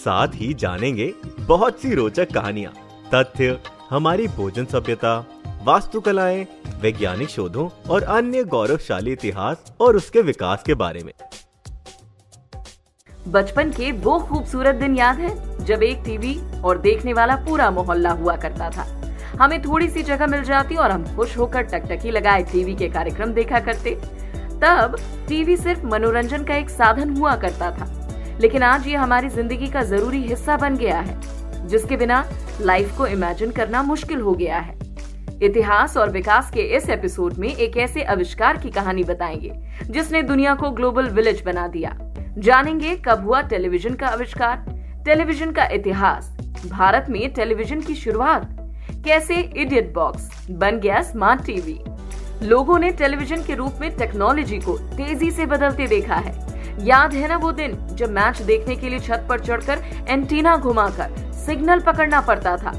साथ ही जानेंगे बहुत सी रोचक कहानियाँ, तथ्य, हमारी भोजन सभ्यता, वास्तुकलाएँ, वैज्ञानिक शोधों और अन्य गौरवशाली इतिहास और उसके विकास के बारे में। बचपन के वो खूबसूरत दिन याद है जब एक टीवी और देखने वाला पूरा मोहल्ला हुआ करता था। हमें थोड़ी सी जगह मिल जाती और हम खुश होकर टकटकी लगाए टीवी के कार्यक्रम देखा करते। तब टीवी सिर्फ़ मनोरंजन का एक साधन हुआ करता था। लेकिन आज ये हमारी ज़िंदगी का ज़रूरी हिस्सा बन गया है, जिसके बिना लाइफ को इमेजिन करना मुश्किल हो गया है। इतिहास और विकास के इस एपिसोड में एक ऐसे आविष्कार की कहानी बताएँगे, जिसने दुनिया को ग्लोबल विलेज बना दिया। जानेंगे कब हुआ टेलीविज़न का आविष्कार टेलीविज़न का इतिहास, भारत में टेलीविज़न की शुरुआत, कैसे इडियट बॉक्स बन गया स्मार्ट टीवी लोगों ने टेलीविज़न के रूप में टेक्नोलॉजी को तेज़ी से बदलते देखा है। याद है ना वो दिन, जब मैच देखने के लिए छत पर चढ़कर एंटीना घुमाकर सिग्नल पकड़ना पड़ता था।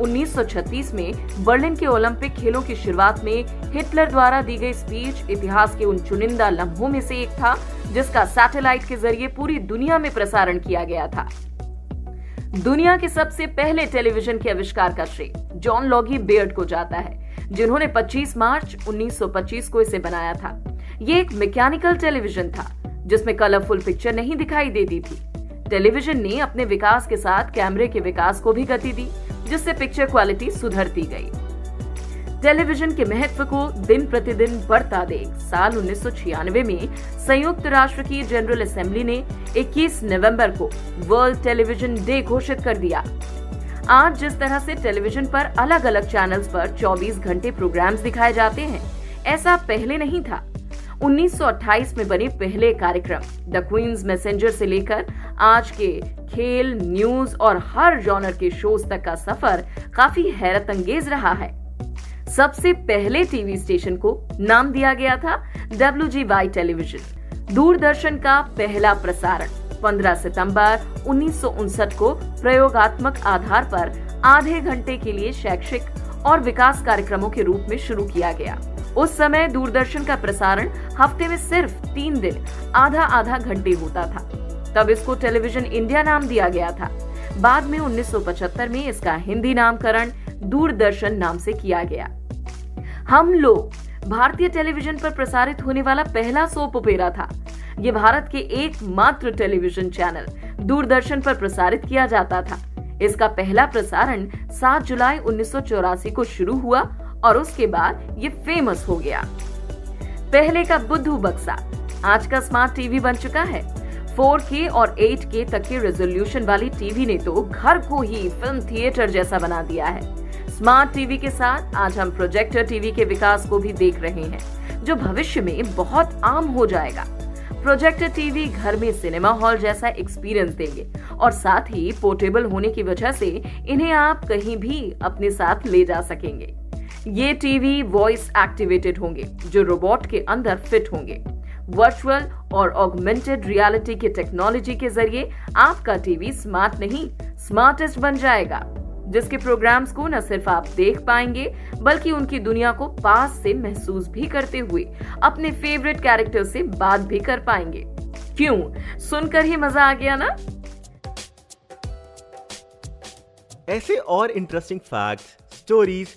1936 में बर्लिन के ओलंपिक खेलों की शुरुआत में हिटलर द्वारा दी गई स्पीच इतिहास के उन चुनिंदा लम्हों में से एक था, जिसका सैटेलाइट के ज़रिए पूरी दुनिया में प्रसारण किया गया था। दुनिया के सबसे पहले टेलीविज़न के आविष्कार का श्रेय, जॉन लॉगी बेयर्ड को जाता है, जिन्होंने 25 मार्च 1925 को इसे बनाया था। ये एक मैकेनिकल टेलीविज़न था जिसमें कलरफुल पिक्चर नहीं दिखाई देती थी। टेलीविज़न ने अपने विकास के साथ कैमरे के विकास को भी गति दी, जिससे पिक्चर क्वालिटी सुधरती गई। टेलीविज़न के महत्व को दिन प्रतिदिन बढ़ता देख, साल उन्नीस में संयुक्त राष्ट्र की जनरल असेंबली ने 21 नवंबर को वर्ल्ड टेलीविज़न डे घोषित कर दिया। आज जिस तरह से टेलीविज़न पर अलग अलग चैनल्स पर 24 घंटे प्रोग्राम्स दिखाए जाते हैं, ऐसा पहले नहीं था। 1928 में बने पहले कार्यक्रम। द क्वींस मैसेंजर से लेकर आज के खेल न्यूज़ और हर जॉनर के शोज़ तक का सफ़र काफ़ी हैरत अंगेज रहा है। सबसे पहले टीवी स्टेशन को नाम दिया गया था डब्ल्यू टेलीविज़न दूरदर्शन का पहला प्रसारण 15 सितंबर उन्नीस सौ उनसठ को प्रयोगात्मक आधार पर आधे घंटे के लिए शैक्षिक और विकास कार्यक्रमों के रूप में शुरू किया गया। उस समय दूरदर्शन का प्रसारण हफ़्ते में सिर्फ़ तीन दिन, आधा आधा घंटे होता था। तब इसको टेलीविज़न इंडिया नाम दिया गया था। बाद में 1975 में इसका हिंदी नामकरण दूरदर्शन नाम से किया गया। हम लोग भारतीय टेलीविज़न पर प्रसारित होने वाला पहला सोप ओपेरा था। ये भारत के एकमात्र टेलीविज़न चैनल दूरदर्शन पर प्रसारित किया जाता था। इसका पहला प्रसारण 7 जुलाई उन्नीस सौ चौरासी को शुरू हुआ और उसके बाद ये फ़ेमस हो गया। पहले का बुद्धू बक्सा आज का स्मार्ट टीवी बन चुका है। 4K और 8K तक के रेजोल्यूशन वाली टीवी ने तो घर को ही फ़िल्म थिएटर जैसा बना दिया है। स्मार्ट टीवी के साथ आज हम प्रोजेक्टर टीवी के विकास को भी देख रहे हैं, जो भविष्य में बहुत आम हो जाएगा। प्रोजेक्टर टीवी घर में सिनेमा हॉल जैसा एक्सपीरियंस देंगे और साथ ही पोर्टेबल होने की वजह से इन्हें आप कहीं भी अपने साथ ले जा सकेंगे। ये टीवी वॉइस एक्टिवेटेड होंगे जो रोबोट के अंदर फिट होंगे। वर्चुअल और ऑगमेंटेड रियलिटी की टेक्नोलॉजी के ज़रिए आपका टीवी स्मार्ट नहीं स्मार्टेस्ट बन जाएगा। जिसके प्रोग्राम्स को न सिर्फ़ आप देख पाएँगे बल्कि उनकी दुनिया को पास से महसूस भी करते हुए अपने फेवरेट कैरेक्टर से बात भी कर पाएँगे। क्यों? सुनकर ही मज़ा आ गया ना? ऐसे और interesting facts, stories